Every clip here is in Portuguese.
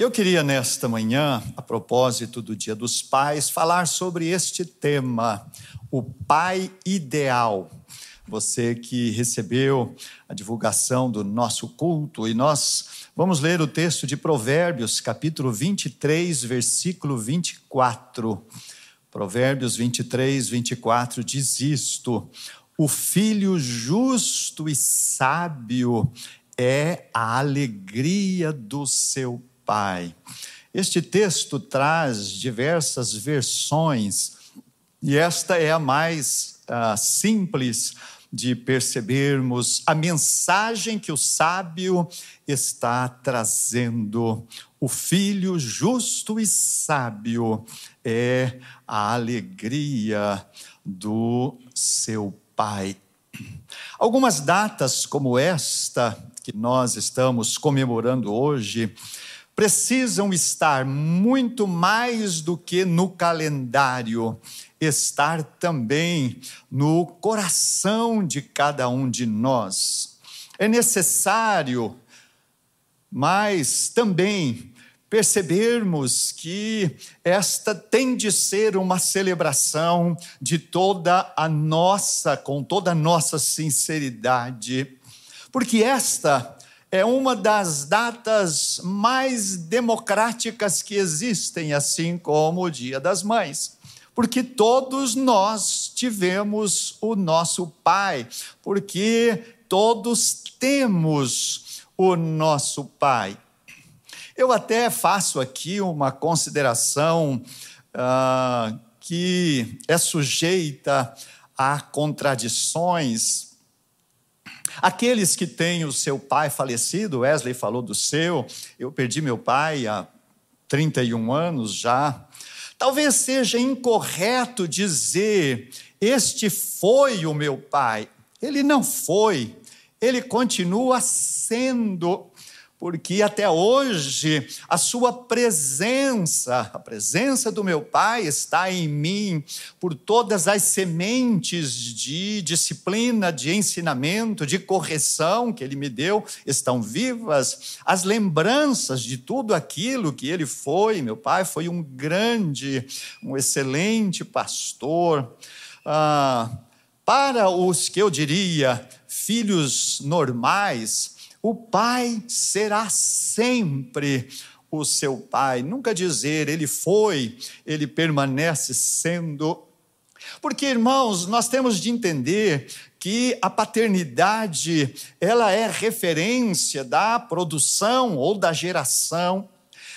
Eu queria nesta manhã, a propósito do Dia dos Pais, falar sobre este tema, o pai ideal. Você que recebeu a divulgação do nosso culto e nós vamos ler o texto de Provérbios, capítulo 23, versículo 24. Provérbios 23, 24 diz isto: O filho justo e sábio é a alegria do seu Pai. Este texto traz diversas versões e esta é a mais uh, simples de percebermos a mensagem que o sábio está trazendo. O filho justo e sábio é a alegria do seu pai. Algumas datas como esta que nós estamos comemorando hoje precisam estar muito mais do que no calendário, estar também no coração de cada um de nós. É necessário, mas também percebermos que esta tem de ser uma celebração de toda a nossa, com toda a nossa sinceridade, porque esta é uma das datas mais democráticas que existem, assim como o Dia das Mães. Porque todos nós tivemos o nosso pai, porque todos temos o nosso pai. Eu até faço aqui uma consideração uh, que é sujeita a contradições Aqueles que têm o seu pai falecido, Wesley falou do seu, eu perdi meu pai há 31 anos já. Talvez seja incorreto dizer: este foi o meu pai. Ele não foi, ele continua sendo porque até hoje a sua presença, a presença do meu Pai está em mim, por todas as sementes de disciplina, de ensinamento, de correção que Ele me deu, estão vivas, as lembranças de tudo aquilo que Ele foi. Meu Pai foi um grande, um excelente pastor. Ah, para os que eu diria filhos normais, o pai será sempre o seu pai. Nunca dizer ele foi, ele permanece sendo. Porque, irmãos, nós temos de entender que a paternidade, ela é referência da produção ou da geração.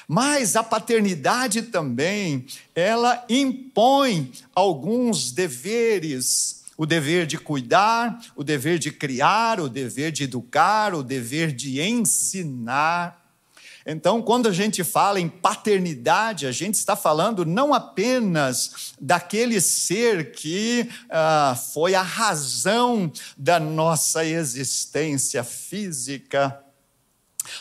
Mas a paternidade também, ela impõe alguns deveres o dever de cuidar, o dever de criar, o dever de educar, o dever de ensinar. Então, quando a gente fala em paternidade, a gente está falando não apenas daquele ser que ah, foi a razão da nossa existência física.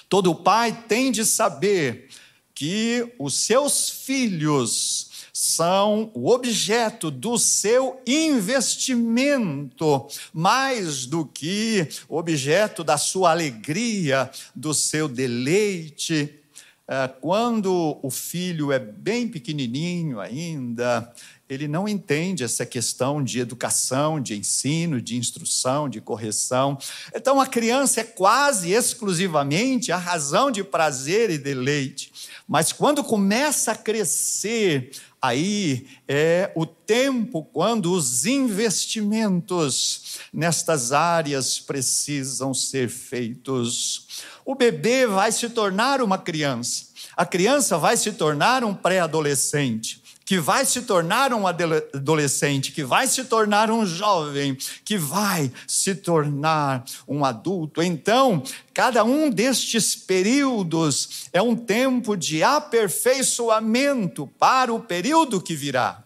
Todo pai tem de saber que os seus filhos são o objeto do seu investimento, mais do que objeto da sua alegria, do seu deleite. É, quando o filho é bem pequenininho ainda, ele não entende essa questão de educação, de ensino, de instrução, de correção. Então a criança é quase exclusivamente a razão de prazer e deleite. Mas quando começa a crescer, Aí é o tempo quando os investimentos nestas áreas precisam ser feitos. O bebê vai se tornar uma criança, a criança vai se tornar um pré-adolescente que vai se tornar um adolescente, que vai se tornar um jovem, que vai se tornar um adulto. Então, cada um destes períodos é um tempo de aperfeiçoamento para o período que virá.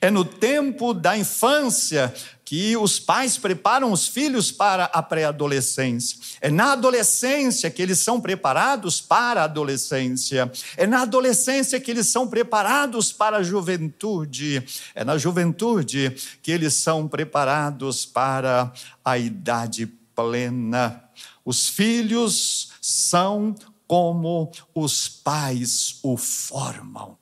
É no tempo da infância que os pais preparam os filhos para a pré-adolescência. É na adolescência que eles são preparados para a adolescência. É na adolescência que eles são preparados para a juventude. É na juventude que eles são preparados para a idade plena. Os filhos são como os pais o formam.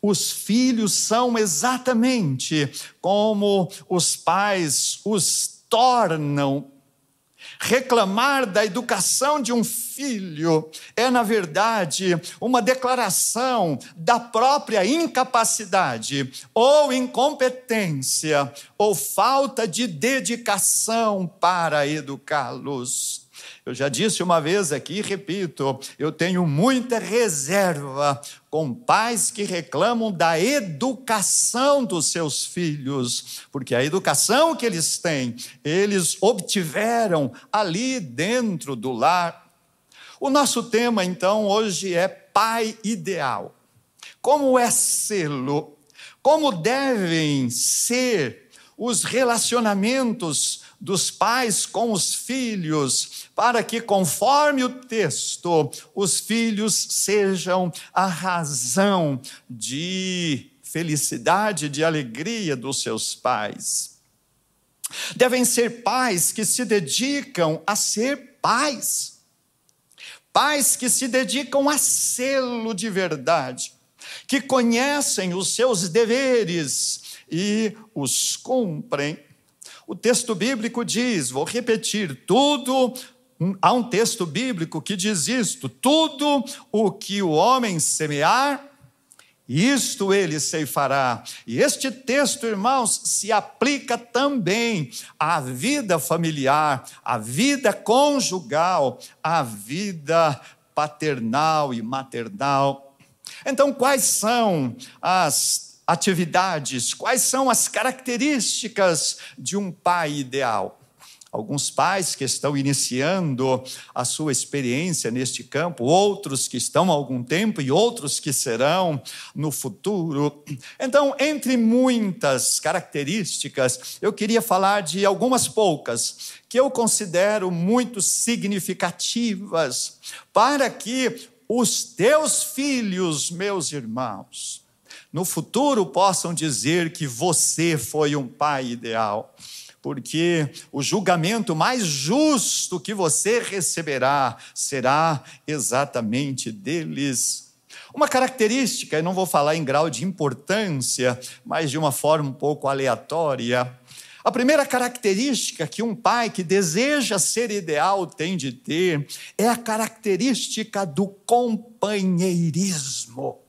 Os filhos são exatamente como os pais os tornam Reclamar da educação de um filho é, na verdade, uma declaração da própria incapacidade ou incompetência ou falta de dedicação para educá-los. Eu já disse uma vez aqui e repito, eu tenho muita reserva com pais que reclamam da educação dos seus filhos, porque a educação que eles têm, eles obtiveram ali dentro do lar. O nosso tema então hoje é pai ideal. Como é sê-lo? Como devem ser os relacionamentos dos pais com os filhos, para que, conforme o texto, os filhos sejam a razão de felicidade, de alegria dos seus pais. Devem ser pais que se dedicam a ser pais, pais que se dedicam a sê-lo de verdade, que conhecem os seus deveres e os cumprem o texto bíblico diz, vou repetir, tudo há um texto bíblico que diz isto: tudo o que o homem semear, isto ele ceifará. E este texto, irmãos, se aplica também à vida familiar, à vida conjugal, à vida paternal e maternal. Então, quais são as atividades, quais são as características de um pai ideal. Alguns pais que estão iniciando a sua experiência neste campo, outros que estão há algum tempo e outros que serão no futuro. Então, entre muitas características, eu queria falar de algumas poucas que eu considero muito significativas para que os teus filhos, meus irmãos, no futuro possam dizer que você foi um pai ideal, porque o julgamento mais justo que você receberá será exatamente deles. Uma característica, eu não vou falar em grau de importância, mas de uma forma um pouco aleatória. A primeira característica que um pai que deseja ser ideal tem de ter é a característica do companheirismo.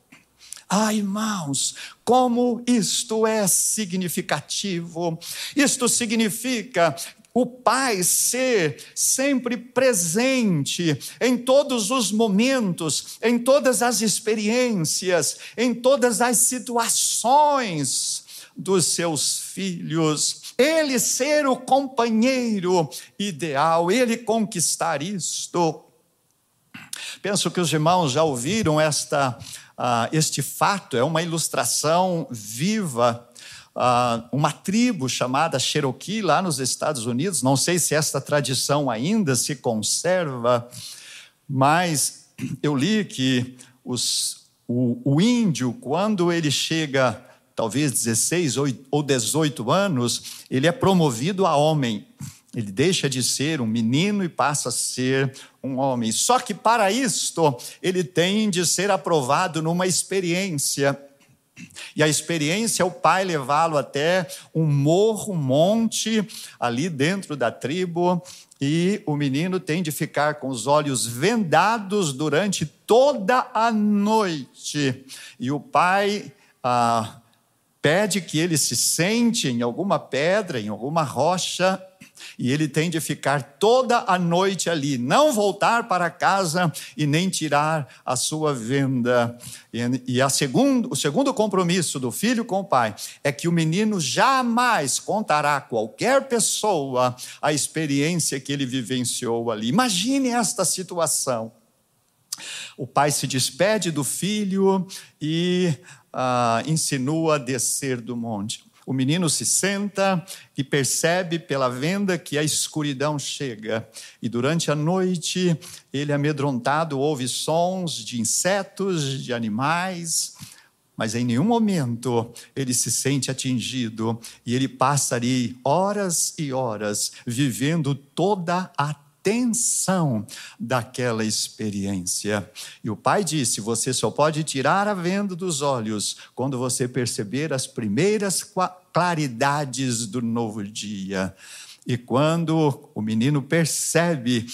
Ah, irmãos, como isto é significativo. Isto significa o pai ser sempre presente em todos os momentos, em todas as experiências, em todas as situações dos seus filhos. Ele ser o companheiro ideal, ele conquistar isto. Penso que os irmãos já ouviram esta ah, este fato é uma ilustração viva. Ah, uma tribo chamada Cherokee, lá nos Estados Unidos, não sei se esta tradição ainda se conserva, mas eu li que os, o, o índio, quando ele chega talvez 16 ou 18 anos, ele é promovido a homem. Ele deixa de ser um menino e passa a ser um homem. Só que para isto, ele tem de ser aprovado numa experiência. E a experiência é o pai levá-lo até um morro, um monte, ali dentro da tribo, e o menino tem de ficar com os olhos vendados durante toda a noite. E o pai. Ah, pede que ele se sente em alguma pedra, em alguma rocha, e ele tem de ficar toda a noite ali, não voltar para casa e nem tirar a sua venda. E, a segundo, o segundo compromisso do filho com o pai é que o menino jamais contará a qualquer pessoa a experiência que ele vivenciou ali. Imagine esta situação. O pai se despede do filho e ah, insinua descer do monte. O menino se senta e percebe pela venda que a escuridão chega. E durante a noite, ele, amedrontado, ouve sons de insetos, de animais, mas em nenhum momento ele se sente atingido e ele passa ali horas e horas vivendo toda a tensão daquela experiência. E o pai disse: Você só pode tirar a venda dos olhos quando você perceber as primeiras claridades do novo dia. E quando o menino percebe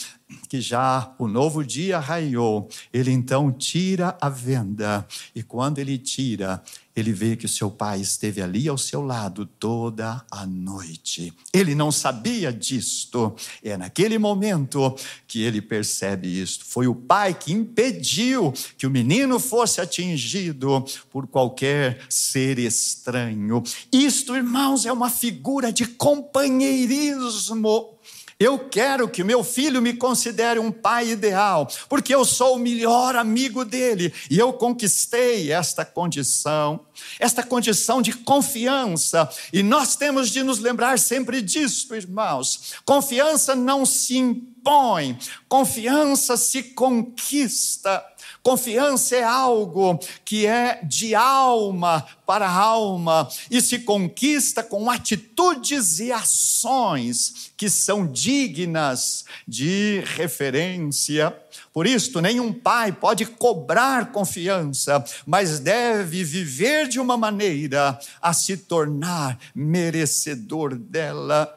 que já o novo dia raiou, ele então tira a venda. E quando ele tira, ele vê que o seu pai esteve ali ao seu lado toda a noite. Ele não sabia disto. É naquele momento que ele percebe isto. Foi o pai que impediu que o menino fosse atingido por qualquer ser estranho. Isto, irmãos, é uma figura de companheirismo eu quero que meu filho me considere um pai ideal, porque eu sou o melhor amigo dele e eu conquistei esta condição, esta condição de confiança. E nós temos de nos lembrar sempre disso, irmãos. Confiança não se impõe, confiança se conquista. Confiança é algo que é de alma para alma e se conquista com atitudes e ações que são dignas de referência. Por isso, nenhum pai pode cobrar confiança, mas deve viver de uma maneira a se tornar merecedor dela.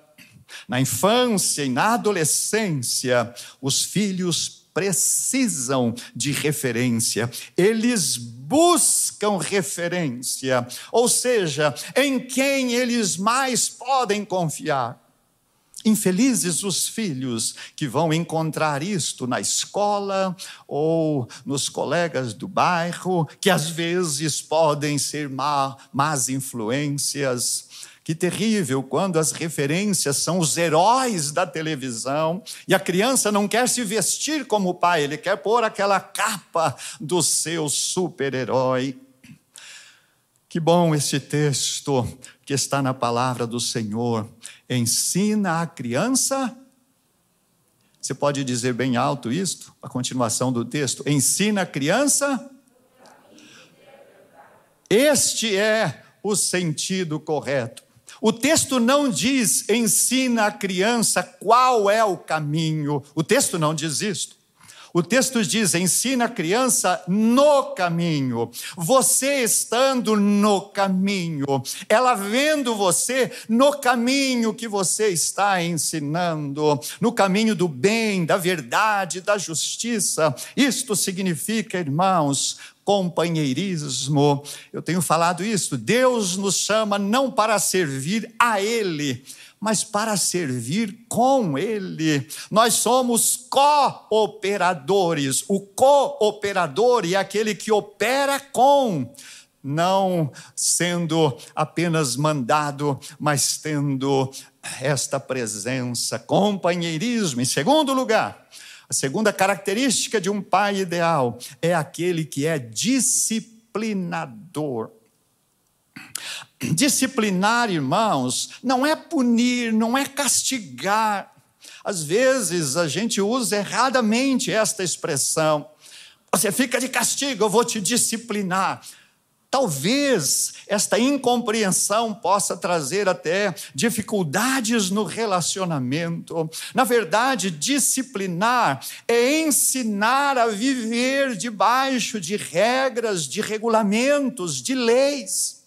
Na infância e na adolescência, os filhos precisam de referência, eles buscam referência, ou seja, em quem eles mais podem confiar. Infelizes os filhos que vão encontrar isto na escola ou nos colegas do bairro, que às vezes podem ser má, más influências que terrível quando as referências são os heróis da televisão e a criança não quer se vestir como o pai, ele quer pôr aquela capa do seu super-herói. Que bom esse texto que está na palavra do Senhor. Ensina a criança. Você pode dizer bem alto isto, a continuação do texto. Ensina a criança. Este é o sentido correto. O texto não diz ensina a criança qual é o caminho. O texto não diz isto. O texto diz: ensina a criança no caminho. Você estando no caminho, ela vendo você no caminho que você está ensinando, no caminho do bem, da verdade, da justiça. Isto significa, irmãos, companheirismo. Eu tenho falado isso. Deus nos chama não para servir a Ele, mas para servir com Ele. Nós somos cooperadores. O cooperador é aquele que opera com não sendo apenas mandado, mas tendo esta presença, companheirismo. Em segundo lugar, a segunda característica de um pai ideal é aquele que é disciplinador. Disciplinar, irmãos, não é punir, não é castigar. Às vezes a gente usa erradamente esta expressão. Você fica de castigo, eu vou te disciplinar. Talvez esta incompreensão possa trazer até dificuldades no relacionamento. Na verdade, disciplinar é ensinar a viver debaixo de regras, de regulamentos, de leis.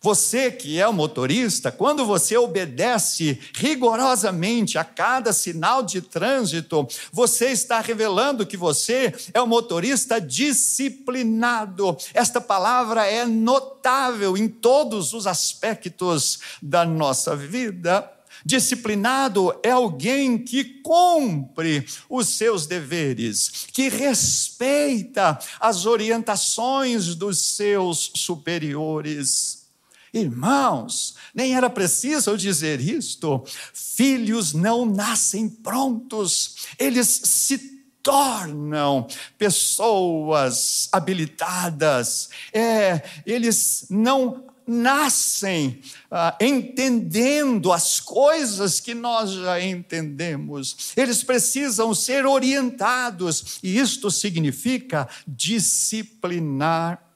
Você que é o motorista, quando você obedece rigorosamente a cada sinal de trânsito, você está revelando que você é um motorista disciplinado. Esta palavra é notável em todos os aspectos da nossa vida. Disciplinado é alguém que cumpre os seus deveres, que respeita as orientações dos seus superiores. Irmãos, nem era preciso eu dizer isto. Filhos não nascem prontos, eles se tornam pessoas habilitadas. É, eles não nascem ah, entendendo as coisas que nós já entendemos. Eles precisam ser orientados, e isto significa disciplinar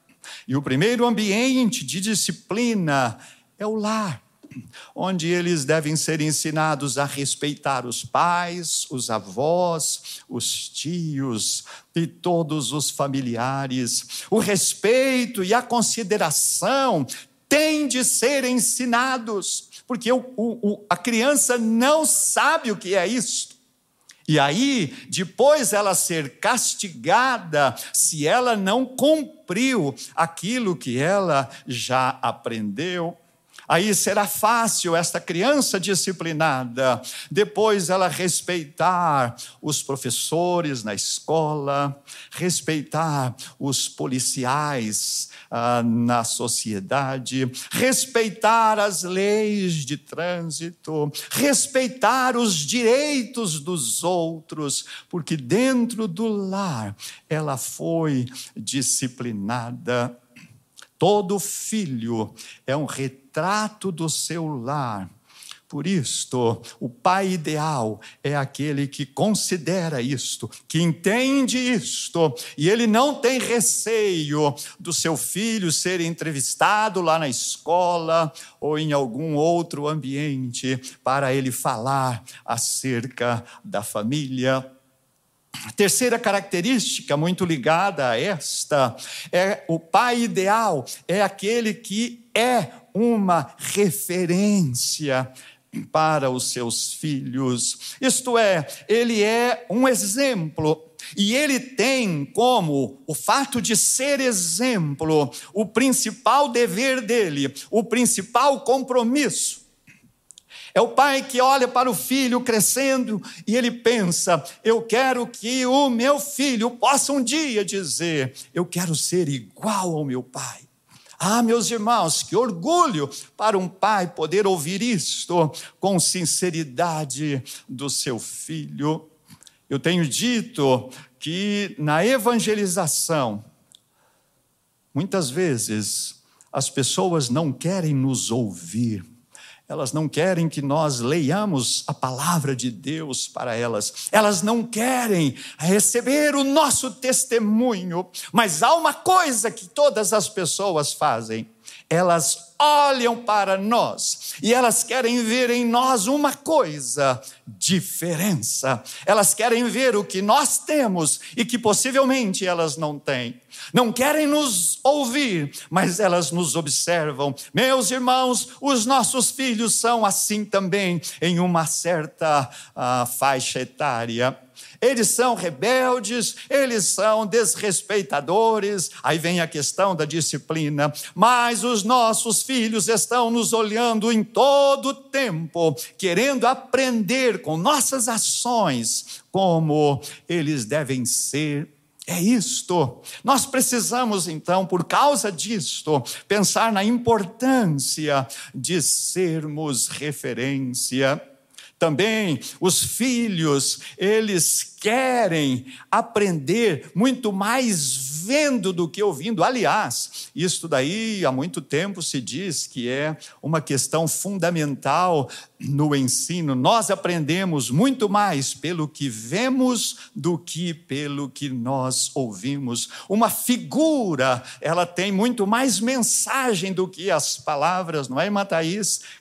e o primeiro ambiente de disciplina é o lar. onde eles devem ser ensinados a respeitar os pais, os avós, os tios e todos os familiares. O respeito e a consideração têm de ser ensinados, porque o, o, a criança não sabe o que é isto. E aí, depois ela ser castigada se ela não cumpriu aquilo que ela já aprendeu. Aí será fácil esta criança disciplinada, depois ela respeitar os professores na escola, respeitar os policiais ah, na sociedade, respeitar as leis de trânsito, respeitar os direitos dos outros, porque dentro do lar ela foi disciplinada. Todo filho é um retrato do seu lar. Por isto, o pai ideal é aquele que considera isto, que entende isto, e ele não tem receio do seu filho ser entrevistado lá na escola ou em algum outro ambiente para ele falar acerca da família. Terceira característica, muito ligada a esta, é o pai ideal, é aquele que é uma referência para os seus filhos. Isto é, ele é um exemplo. E ele tem como o fato de ser exemplo o principal dever dele, o principal compromisso. É o pai que olha para o filho crescendo e ele pensa: eu quero que o meu filho possa um dia dizer, eu quero ser igual ao meu pai. Ah, meus irmãos, que orgulho para um pai poder ouvir isto com sinceridade do seu filho. Eu tenho dito que na evangelização, muitas vezes, as pessoas não querem nos ouvir elas não querem que nós leiamos a palavra de Deus para elas. Elas não querem receber o nosso testemunho. Mas há uma coisa que todas as pessoas fazem: elas olham para nós e elas querem ver em nós uma coisa, diferença. Elas querem ver o que nós temos e que possivelmente elas não têm. Não querem nos ouvir, mas elas nos observam. Meus irmãos, os nossos filhos são assim também, em uma certa uh, faixa etária eles são rebeldes, eles são desrespeitadores. Aí vem a questão da disciplina. Mas os nossos filhos estão nos olhando em todo o tempo, querendo aprender com nossas ações como eles devem ser é isto. Nós precisamos, então, por causa disto, pensar na importância de sermos referência. Também os filhos, eles querem aprender muito mais vendo do que ouvindo. Aliás, isso daí há muito tempo se diz que é uma questão fundamental no ensino. Nós aprendemos muito mais pelo que vemos do que pelo que nós ouvimos. Uma figura, ela tem muito mais mensagem do que as palavras, não é, irmã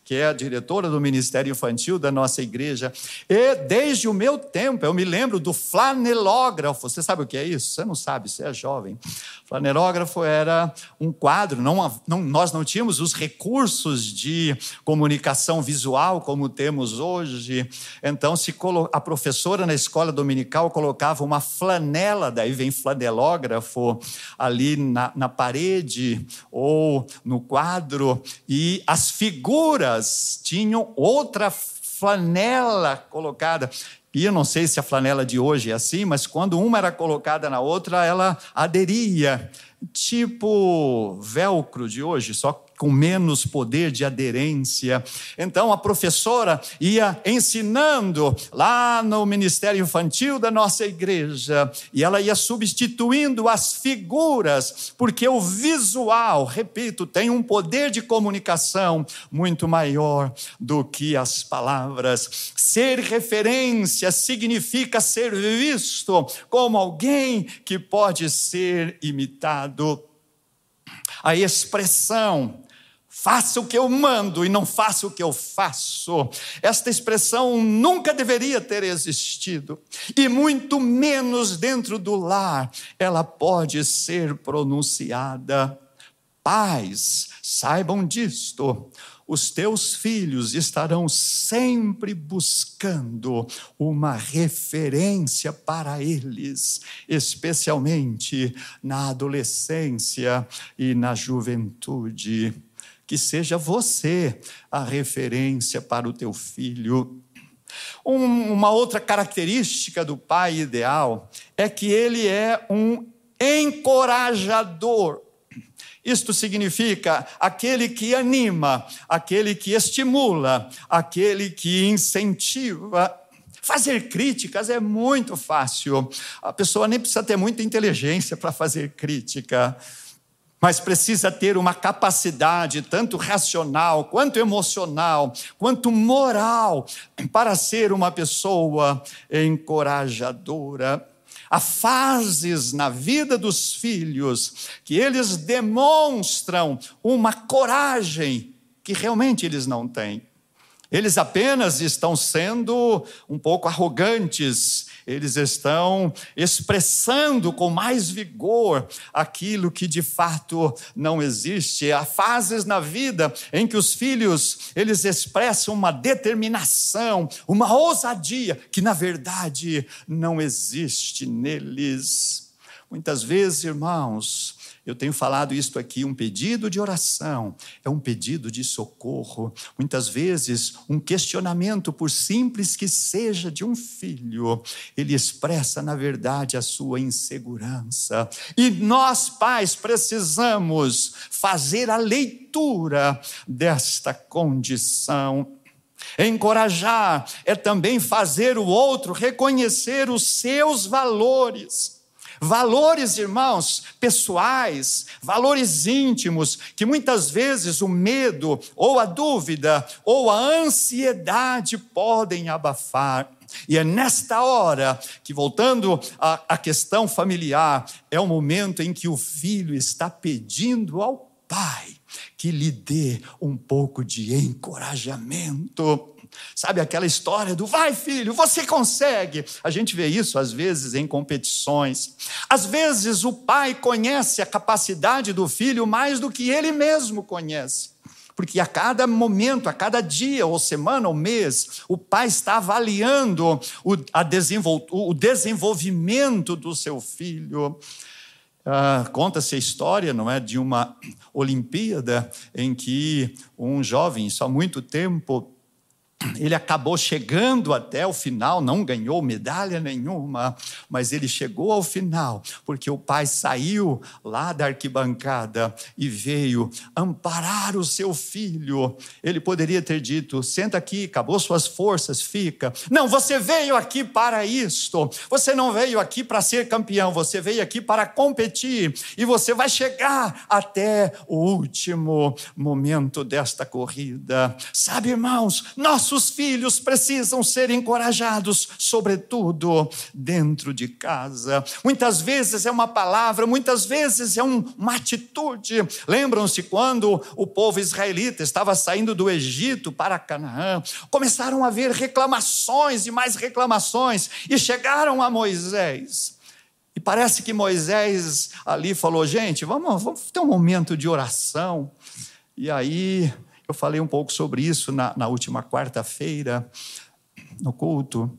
que é a diretora do Ministério Infantil da nossa igreja? E desde o meu tempo, eu me lembro do flanelógrafo. Você sabe o que é isso? Você não sabe, você é jovem. Flanerógrafo era um quadro, não, não, nós não tínhamos os recursos de comunicação visual como temos hoje. Então, se a professora na escola dominical colocava uma flanela, daí vem flanelógrafo, ali na, na parede ou no quadro, e as figuras tinham outra flanela colocada. E eu não sei se a flanela de hoje é assim, mas quando uma era colocada na outra, ela aderia. Tipo velcro de hoje, só com menos poder de aderência. Então a professora ia ensinando lá no ministério infantil da nossa igreja e ela ia substituindo as figuras, porque o visual, repito, tem um poder de comunicação muito maior do que as palavras. Ser referência significa ser visto como alguém que pode ser imitado. A expressão Faça o que eu mando e não faça o que eu faço. Esta expressão nunca deveria ter existido, e muito menos dentro do lar ela pode ser pronunciada. Pais, saibam disto os teus filhos estarão sempre buscando uma referência para eles, especialmente na adolescência e na juventude. Que seja você a referência para o teu filho. Um, uma outra característica do pai ideal é que ele é um encorajador. Isto significa aquele que anima, aquele que estimula, aquele que incentiva. Fazer críticas é muito fácil. A pessoa nem precisa ter muita inteligência para fazer crítica, mas precisa ter uma capacidade, tanto racional, quanto emocional, quanto moral, para ser uma pessoa encorajadora. Há fases na vida dos filhos que eles demonstram uma coragem que realmente eles não têm. Eles apenas estão sendo um pouco arrogantes, eles estão expressando com mais vigor aquilo que de fato não existe. Há fases na vida em que os filhos, eles expressam uma determinação, uma ousadia que na verdade não existe neles. Muitas vezes, irmãos, eu tenho falado isto aqui, um pedido de oração é um pedido de socorro. Muitas vezes, um questionamento, por simples que seja, de um filho, ele expressa, na verdade, a sua insegurança. E nós, pais, precisamos fazer a leitura desta condição. Encorajar é também fazer o outro reconhecer os seus valores. Valores, irmãos, pessoais, valores íntimos, que muitas vezes o medo, ou a dúvida, ou a ansiedade podem abafar. E é nesta hora que, voltando à, à questão familiar, é o momento em que o filho está pedindo ao pai que lhe dê um pouco de encorajamento. Sabe aquela história do vai, filho, você consegue? A gente vê isso às vezes em competições. Às vezes o pai conhece a capacidade do filho mais do que ele mesmo conhece. Porque a cada momento, a cada dia, ou semana, ou mês, o pai está avaliando o, desenvol o desenvolvimento do seu filho. Ah, Conta-se a história, não é, de uma Olimpíada em que um jovem, só muito tempo, ele acabou chegando até o final, não ganhou medalha nenhuma, mas ele chegou ao final, porque o pai saiu lá da arquibancada e veio amparar o seu filho. Ele poderia ter dito: senta aqui, acabou suas forças, fica. Não, você veio aqui para isto, você não veio aqui para ser campeão, você veio aqui para competir e você vai chegar até o último momento desta corrida. Sabe, irmãos, nosso nossos filhos precisam ser encorajados, sobretudo dentro de casa. Muitas vezes é uma palavra, muitas vezes é um, uma atitude. Lembram-se quando o povo israelita estava saindo do Egito para Canaã? Começaram a haver reclamações e mais reclamações, e chegaram a Moisés. E parece que Moisés ali falou: gente, vamos, vamos ter um momento de oração. E aí eu falei um pouco sobre isso na, na última quarta-feira, no culto.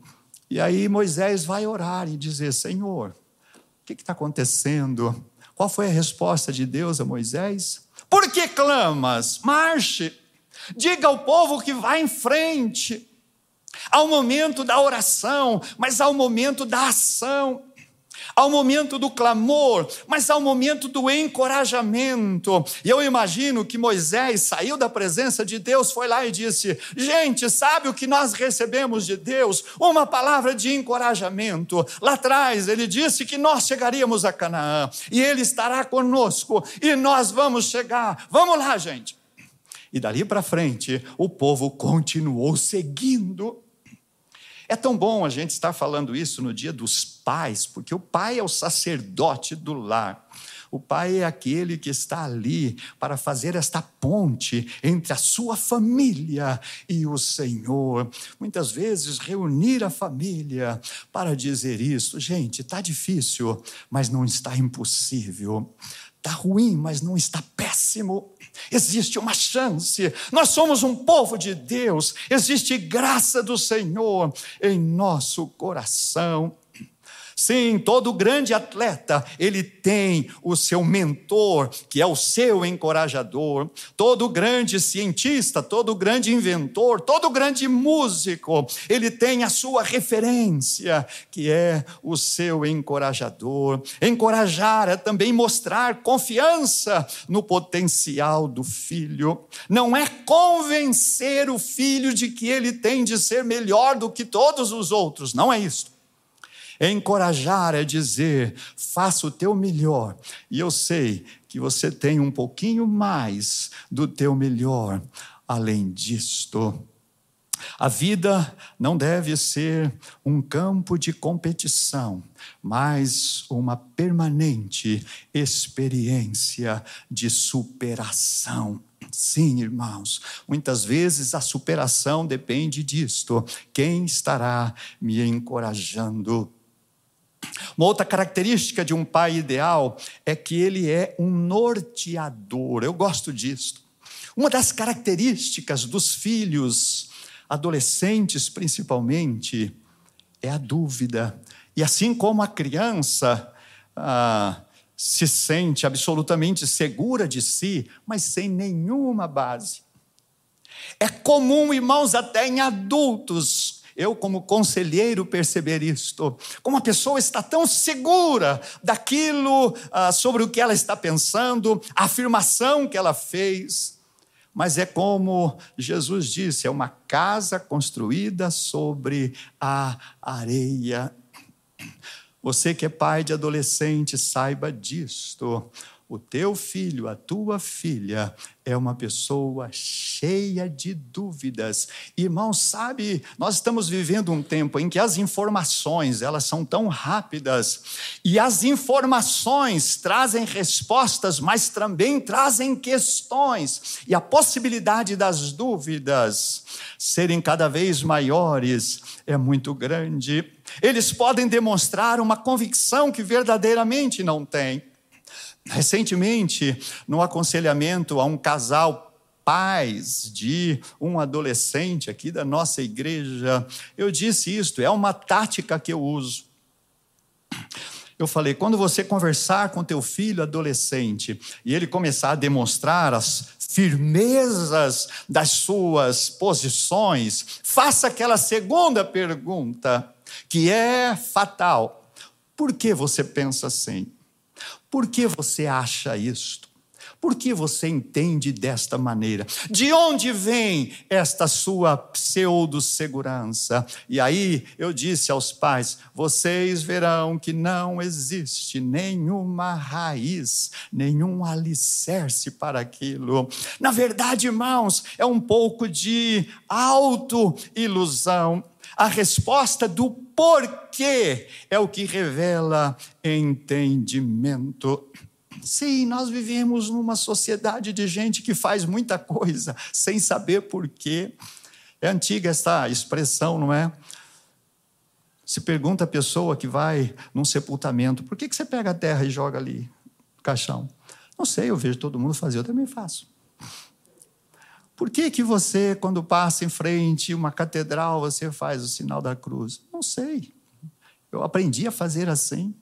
E aí Moisés vai orar e dizer: Senhor, o que está acontecendo? Qual foi a resposta de Deus a Moisés? Por que clamas? Marche. Diga ao povo que vá em frente. Há o momento da oração, mas há o momento da ação. Há o momento do clamor, mas há o momento do encorajamento. E eu imagino que Moisés saiu da presença de Deus, foi lá e disse: Gente, sabe o que nós recebemos de Deus? Uma palavra de encorajamento. Lá atrás ele disse que nós chegaríamos a Canaã e ele estará conosco e nós vamos chegar. Vamos lá, gente. E dali para frente, o povo continuou seguindo. É tão bom a gente estar falando isso no dia dos pais, porque o pai é o sacerdote do lar. O pai é aquele que está ali para fazer esta ponte entre a sua família e o Senhor. Muitas vezes reunir a família para dizer isso, gente, está difícil, mas não está impossível. Está ruim, mas não está péssimo. Existe uma chance. Nós somos um povo de Deus. Existe graça do Senhor em nosso coração. Sim, todo grande atleta, ele tem o seu mentor, que é o seu encorajador. Todo grande cientista, todo grande inventor, todo grande músico, ele tem a sua referência, que é o seu encorajador. Encorajar é também mostrar confiança no potencial do filho. Não é convencer o filho de que ele tem de ser melhor do que todos os outros, não é isso Encorajar é dizer: faça o teu melhor. E eu sei que você tem um pouquinho mais do teu melhor além disto. A vida não deve ser um campo de competição, mas uma permanente experiência de superação. Sim, irmãos, muitas vezes a superação depende disto. Quem estará me encorajando? Uma outra característica de um pai ideal é que ele é um norteador. Eu gosto disso. Uma das características dos filhos, adolescentes principalmente, é a dúvida. E assim como a criança ah, se sente absolutamente segura de si, mas sem nenhuma base. É comum, irmãos, até em adultos, eu, como conselheiro, perceber isto. Como a pessoa está tão segura daquilo ah, sobre o que ela está pensando, a afirmação que ela fez. Mas é como Jesus disse: é uma casa construída sobre a areia. Você que é pai de adolescente, saiba disto. O teu filho, a tua filha, é uma pessoa cheia de dúvidas. Irmão, sabe, nós estamos vivendo um tempo em que as informações, elas são tão rápidas, e as informações trazem respostas, mas também trazem questões, e a possibilidade das dúvidas serem cada vez maiores é muito grande. Eles podem demonstrar uma convicção que verdadeiramente não têm Recentemente, no aconselhamento a um casal pais de um adolescente aqui da nossa igreja, eu disse isto, é uma tática que eu uso. Eu falei, quando você conversar com teu filho adolescente e ele começar a demonstrar as firmezas das suas posições, faça aquela segunda pergunta, que é fatal. Por que você pensa assim? Por que você acha isto? Por que você entende desta maneira? De onde vem esta sua pseudo-segurança? E aí eu disse aos pais: vocês verão que não existe nenhuma raiz, nenhum alicerce para aquilo. Na verdade, irmãos, é um pouco de auto-ilusão. A resposta do porquê é o que revela entendimento. Sim, nós vivemos numa sociedade de gente que faz muita coisa sem saber porquê. É antiga essa expressão, não é? Se pergunta a pessoa que vai num sepultamento: por que, que você pega a terra e joga ali no caixão? Não sei, eu vejo todo mundo fazer, eu também faço. Por que, que você, quando passa em frente uma catedral, você faz o sinal da cruz? Não sei. Eu aprendi a fazer assim.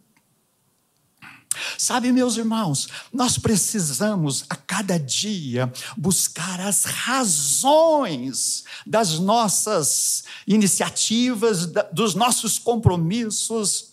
Sabe, meus irmãos, nós precisamos a cada dia buscar as razões das nossas iniciativas, dos nossos compromissos,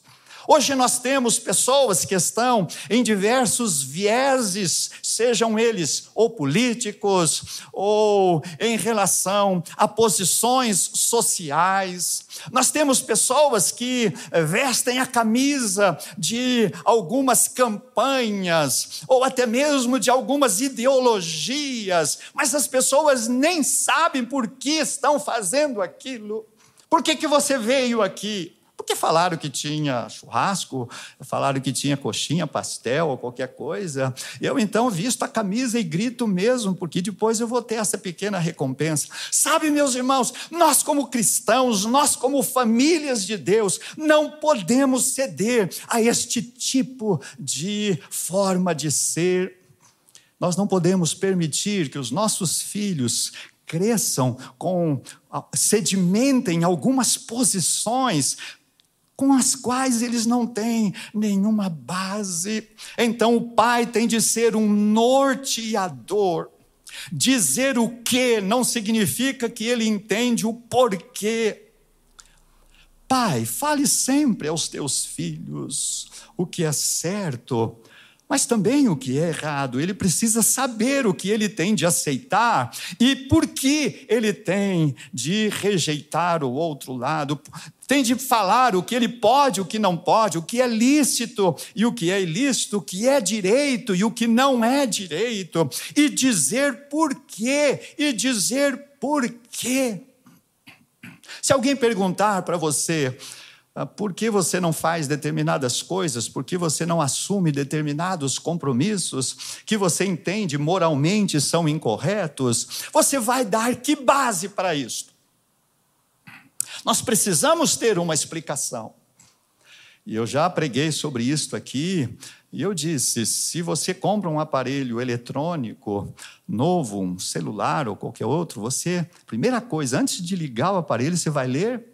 Hoje nós temos pessoas que estão em diversos vieses, sejam eles ou políticos ou em relação a posições sociais. Nós temos pessoas que vestem a camisa de algumas campanhas ou até mesmo de algumas ideologias, mas as pessoas nem sabem por que estão fazendo aquilo. Por que, que você veio aqui? Porque falaram que tinha churrasco, falaram que tinha coxinha, pastel ou qualquer coisa. Eu então visto a camisa e grito mesmo, porque depois eu vou ter essa pequena recompensa. Sabe, meus irmãos, nós como cristãos, nós como famílias de Deus, não podemos ceder a este tipo de forma de ser. Nós não podemos permitir que os nossos filhos cresçam com sedimentem algumas posições com as quais eles não têm nenhuma base. Então o pai tem de ser um norteador. Dizer o que não significa que ele entende o porquê. Pai, fale sempre aos teus filhos o que é certo mas também o que é errado. Ele precisa saber o que ele tem de aceitar e por que ele tem de rejeitar o outro lado. Tem de falar o que ele pode, o que não pode, o que é lícito e o que é ilícito, o que é direito e o que não é direito, e dizer por quê, e dizer por quê. Se alguém perguntar para você, ah, por que você não faz determinadas coisas, por que você não assume determinados compromissos que você entende moralmente são incorretos, você vai dar que base para isso? Nós precisamos ter uma explicação. E eu já preguei sobre isso aqui, e eu disse: se você compra um aparelho eletrônico novo, um celular ou qualquer outro, você, primeira coisa, antes de ligar o aparelho, você vai ler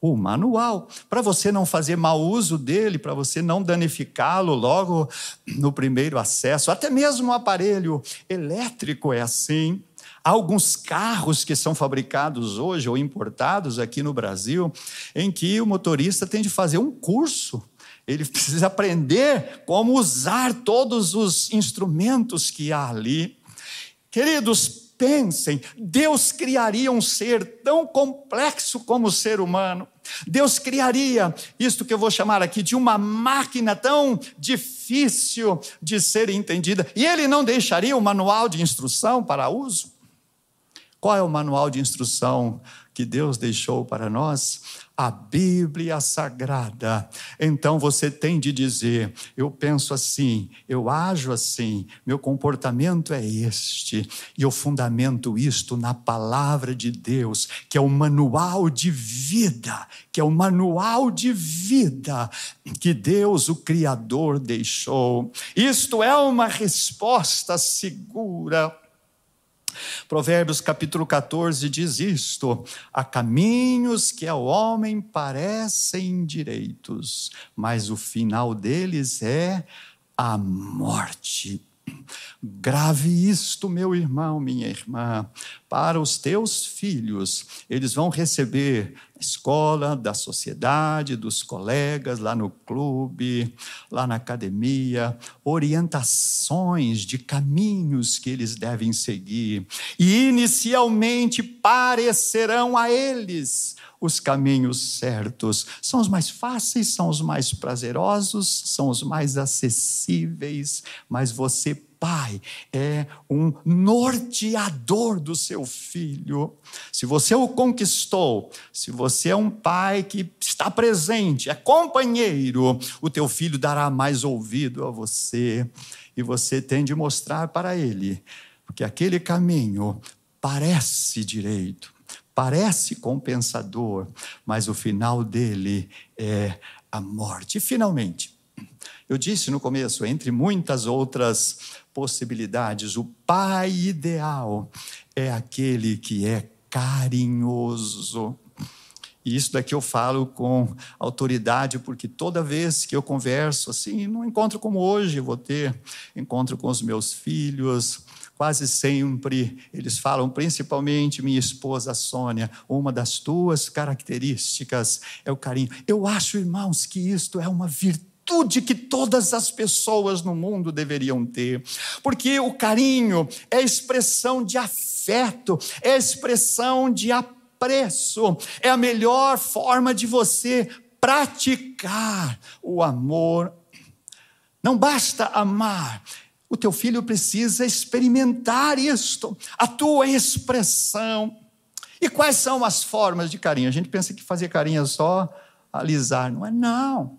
o manual, para você não fazer mau uso dele, para você não danificá-lo logo no primeiro acesso. Até mesmo o aparelho elétrico é assim. Alguns carros que são fabricados hoje ou importados aqui no Brasil, em que o motorista tem de fazer um curso. Ele precisa aprender como usar todos os instrumentos que há ali. Queridos, pensem, Deus criaria um ser tão complexo como o ser humano. Deus criaria isto que eu vou chamar aqui de uma máquina tão difícil de ser entendida. E ele não deixaria o manual de instrução para uso? Qual é o manual de instrução que Deus deixou para nós? a Bíblia Sagrada. Então você tem de dizer: eu penso assim, eu ajo assim, meu comportamento é este, e eu fundamento isto na palavra de Deus, que é o manual de vida, que é o manual de vida que Deus, o Criador, deixou. Isto é uma resposta segura Provérbios capítulo 14 diz isto: há caminhos que ao homem parecem direitos, mas o final deles é a morte. Grave isto, meu irmão, minha irmã, para os teus filhos. Eles vão receber da escola, da sociedade, dos colegas, lá no clube, lá na academia, orientações de caminhos que eles devem seguir. E inicialmente parecerão a eles os caminhos certos. São os mais fáceis, são os mais prazerosos, são os mais acessíveis, mas você pai é um norteador do seu filho. Se você o conquistou, se você é um pai que está presente, é companheiro, o teu filho dará mais ouvido a você e você tem de mostrar para ele, porque aquele caminho parece direito, parece compensador, mas o final dele é a morte. E finalmente, eu disse no começo, entre muitas outras possibilidades, o pai ideal é aquele que é carinhoso. E isso daqui eu falo com autoridade, porque toda vez que eu converso assim, num encontro como hoje, vou ter encontro com os meus filhos, quase sempre eles falam, principalmente minha esposa Sônia, uma das tuas características é o carinho. Eu acho, irmãos, que isto é uma virtude que todas as pessoas no mundo deveriam ter, porque o carinho é expressão de afeto, é expressão de apreço, é a melhor forma de você praticar o amor. Não basta amar, o teu filho precisa experimentar isto, a tua expressão. E quais são as formas de carinho? A gente pensa que fazer carinho é só alisar. Não é, não.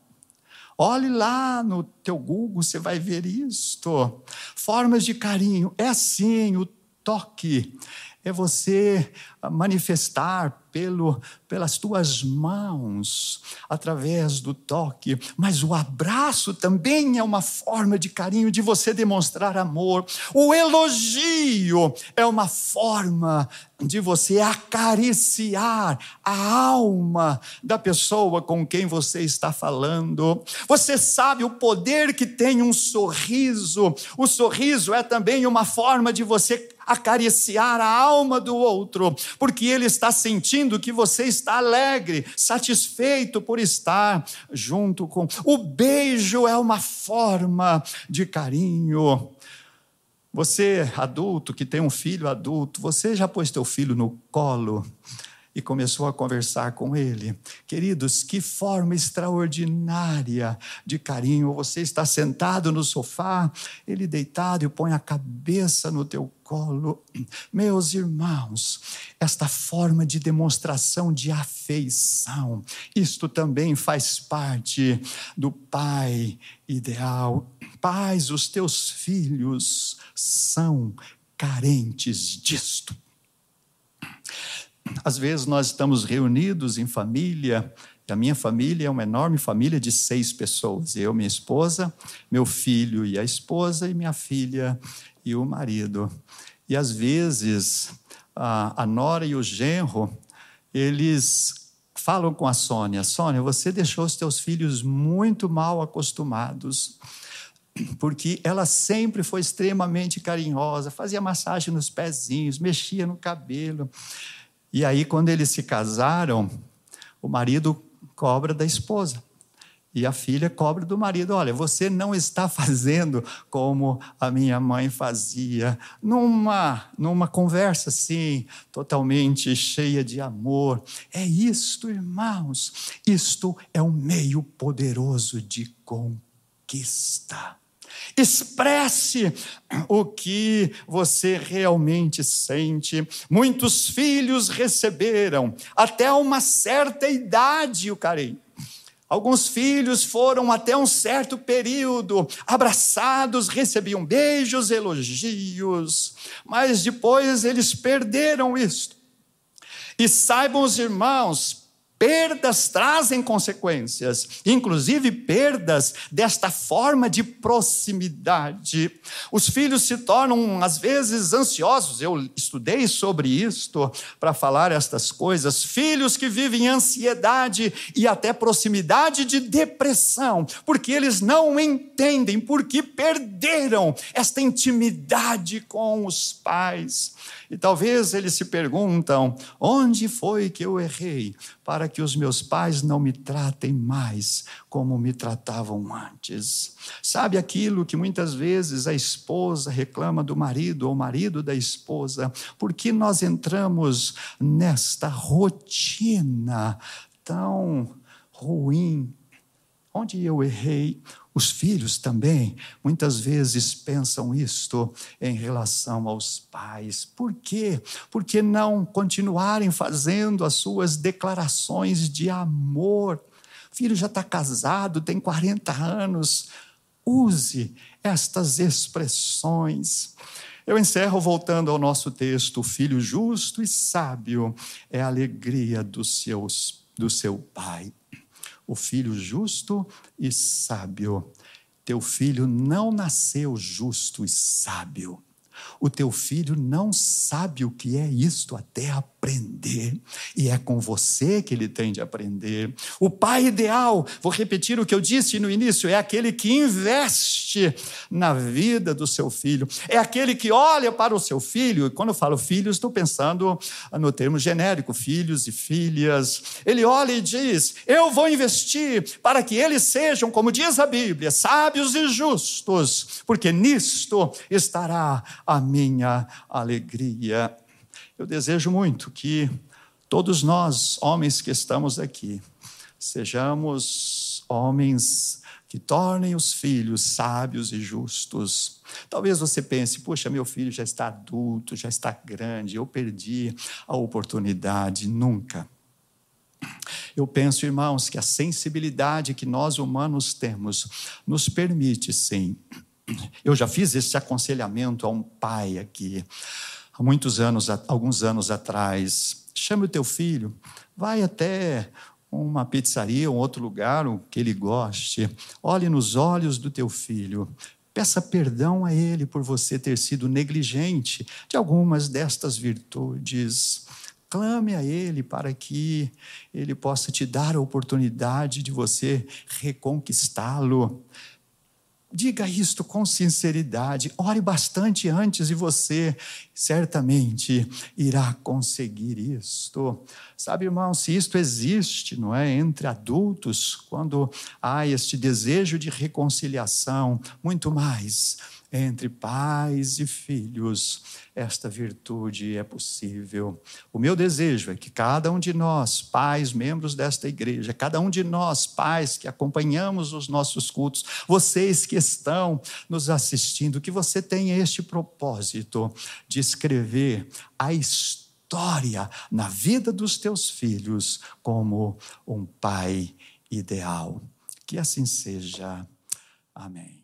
Olhe lá no teu Google, você vai ver isto. Formas de carinho. É assim, o toque. É você manifestar pelo, pelas tuas mãos, através do toque, mas o abraço também é uma forma de carinho, de você demonstrar amor. O elogio é uma forma de você acariciar a alma da pessoa com quem você está falando. Você sabe o poder que tem um sorriso. O sorriso é também uma forma de você acariciar a alma do outro, porque ele está sentindo que você está alegre, satisfeito por estar junto com. O beijo é uma forma de carinho. Você, adulto, que tem um filho adulto, você já pôs teu filho no colo e começou a conversar com ele. Queridos, que forma extraordinária de carinho. Você está sentado no sofá, ele deitado e põe a cabeça no teu colo. Meus irmãos, esta forma de demonstração de afeição, isto também faz parte do pai ideal. Pais, os teus filhos são carentes disto. Às vezes nós estamos reunidos em família, a minha família é uma enorme família de seis pessoas: eu, minha esposa, meu filho e a esposa, e minha filha e o marido. E às vezes a, a Nora e o genro, eles falam com a Sônia: Sônia, você deixou os teus filhos muito mal acostumados porque ela sempre foi extremamente carinhosa, fazia massagem nos pezinhos, mexia no cabelo. E aí, quando eles se casaram, o marido cobra da esposa. E a filha cobra do marido: olha, você não está fazendo como a minha mãe fazia. Numa, numa conversa assim, totalmente cheia de amor. É isto, irmãos. Isto é um meio poderoso de conquista. Expresse o que você realmente sente. Muitos filhos receberam até uma certa idade o carinho. Alguns filhos foram até um certo período abraçados, recebiam beijos, elogios, mas depois eles perderam isto. E saibam os irmãos, Perdas trazem consequências, inclusive perdas desta forma de proximidade. Os filhos se tornam, às vezes, ansiosos. Eu estudei sobre isto para falar estas coisas. Filhos que vivem ansiedade e até proximidade de depressão, porque eles não entendem, porque perderam esta intimidade com os pais. E talvez eles se perguntam: onde foi que eu errei para que os meus pais não me tratem mais como me tratavam antes? Sabe aquilo que muitas vezes a esposa reclama do marido ou o marido da esposa? Porque nós entramos nesta rotina tão ruim. Onde eu errei? Os filhos também muitas vezes pensam isto em relação aos pais. Por quê? Porque não continuarem fazendo as suas declarações de amor. O filho já está casado, tem 40 anos. Use estas expressões. Eu encerro voltando ao nosso texto: o filho justo e sábio é a alegria dos seus, do seu pai o filho justo e sábio. Teu filho não nasceu justo e sábio. O teu filho não sabe o que é isto até aprender, e é com você que ele tem de aprender. O pai ideal, vou repetir o que eu disse no início, é aquele que investe na vida do seu filho, é aquele que olha para o seu filho, e quando eu falo filho, estou pensando no termo genérico, filhos e filhas. Ele olha e diz: Eu vou investir para que eles sejam, como diz a Bíblia, sábios e justos, porque nisto estará a minha alegria. Eu desejo muito que todos nós, homens que estamos aqui, sejamos homens que tornem os filhos sábios e justos. Talvez você pense, puxa, meu filho já está adulto, já está grande, eu perdi a oportunidade. Nunca. Eu penso, irmãos, que a sensibilidade que nós humanos temos nos permite, sim. Eu já fiz esse aconselhamento a um pai aqui, há muitos anos, alguns anos atrás. Chame o teu filho, vai até uma pizzaria, um outro lugar, o que ele goste. Olhe nos olhos do teu filho. Peça perdão a ele por você ter sido negligente de algumas destas virtudes. Clame a Ele para que Ele possa te dar a oportunidade de você reconquistá-lo. Diga isto com sinceridade, ore bastante antes e você certamente irá conseguir isto. Sabe, irmão, se isto existe, não é, entre adultos, quando há este desejo de reconciliação, muito mais entre pais e filhos, esta virtude é possível. O meu desejo é que cada um de nós, pais, membros desta igreja, cada um de nós, pais que acompanhamos os nossos cultos, vocês que estão nos assistindo, que você tenha este propósito de escrever a história na vida dos teus filhos como um pai ideal. Que assim seja. Amém.